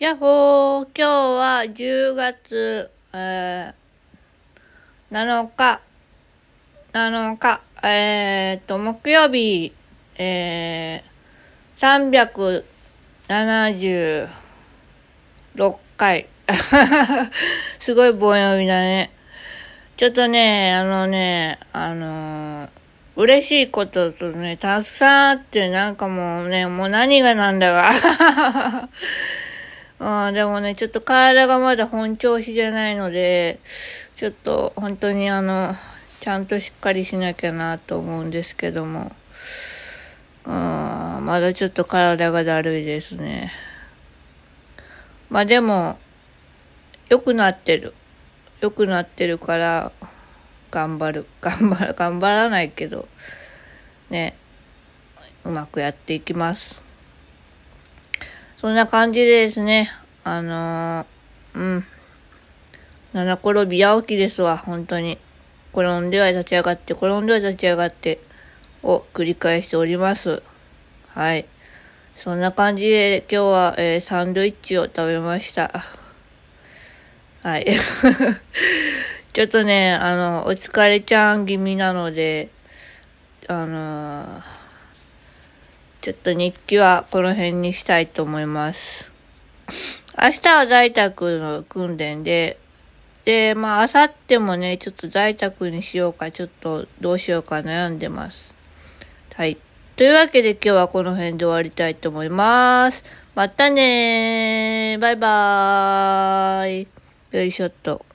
やっほー今日は10月、えー、7日、7日、えー、と、木曜日、えー、376回。すごい棒読みだね。ちょっとね、あのね、あのー、嬉しいこととね、たくさんあって、なんかもうね、もう何がなんだが。うん、でもね、ちょっと体がまだ本調子じゃないので、ちょっと本当にあの、ちゃんとしっかりしなきゃなと思うんですけども、うん、まだちょっと体がだるいですね。まあでも、良くなってる。良くなってるから、頑張る。頑張る。頑張らないけど、ね、うまくやっていきます。そんな感じでですね、あのー、うん。七転び八起きですわ、本当に。転んでは立ち上がって、転んでは立ち上がって、を繰り返しております。はい。そんな感じで今日は、えー、サンドイッチを食べました。はい。ちょっとね、あの、お疲れちゃん気味なので、あのーちょっと日記はこの辺にしたいと思います。明日は在宅の訓練で、で、まあ、明後日もね、ちょっと在宅にしようか、ちょっとどうしようか悩んでます。はい。というわけで今日はこの辺で終わりたいと思います。またねー。バイバーイ。よいしょっと。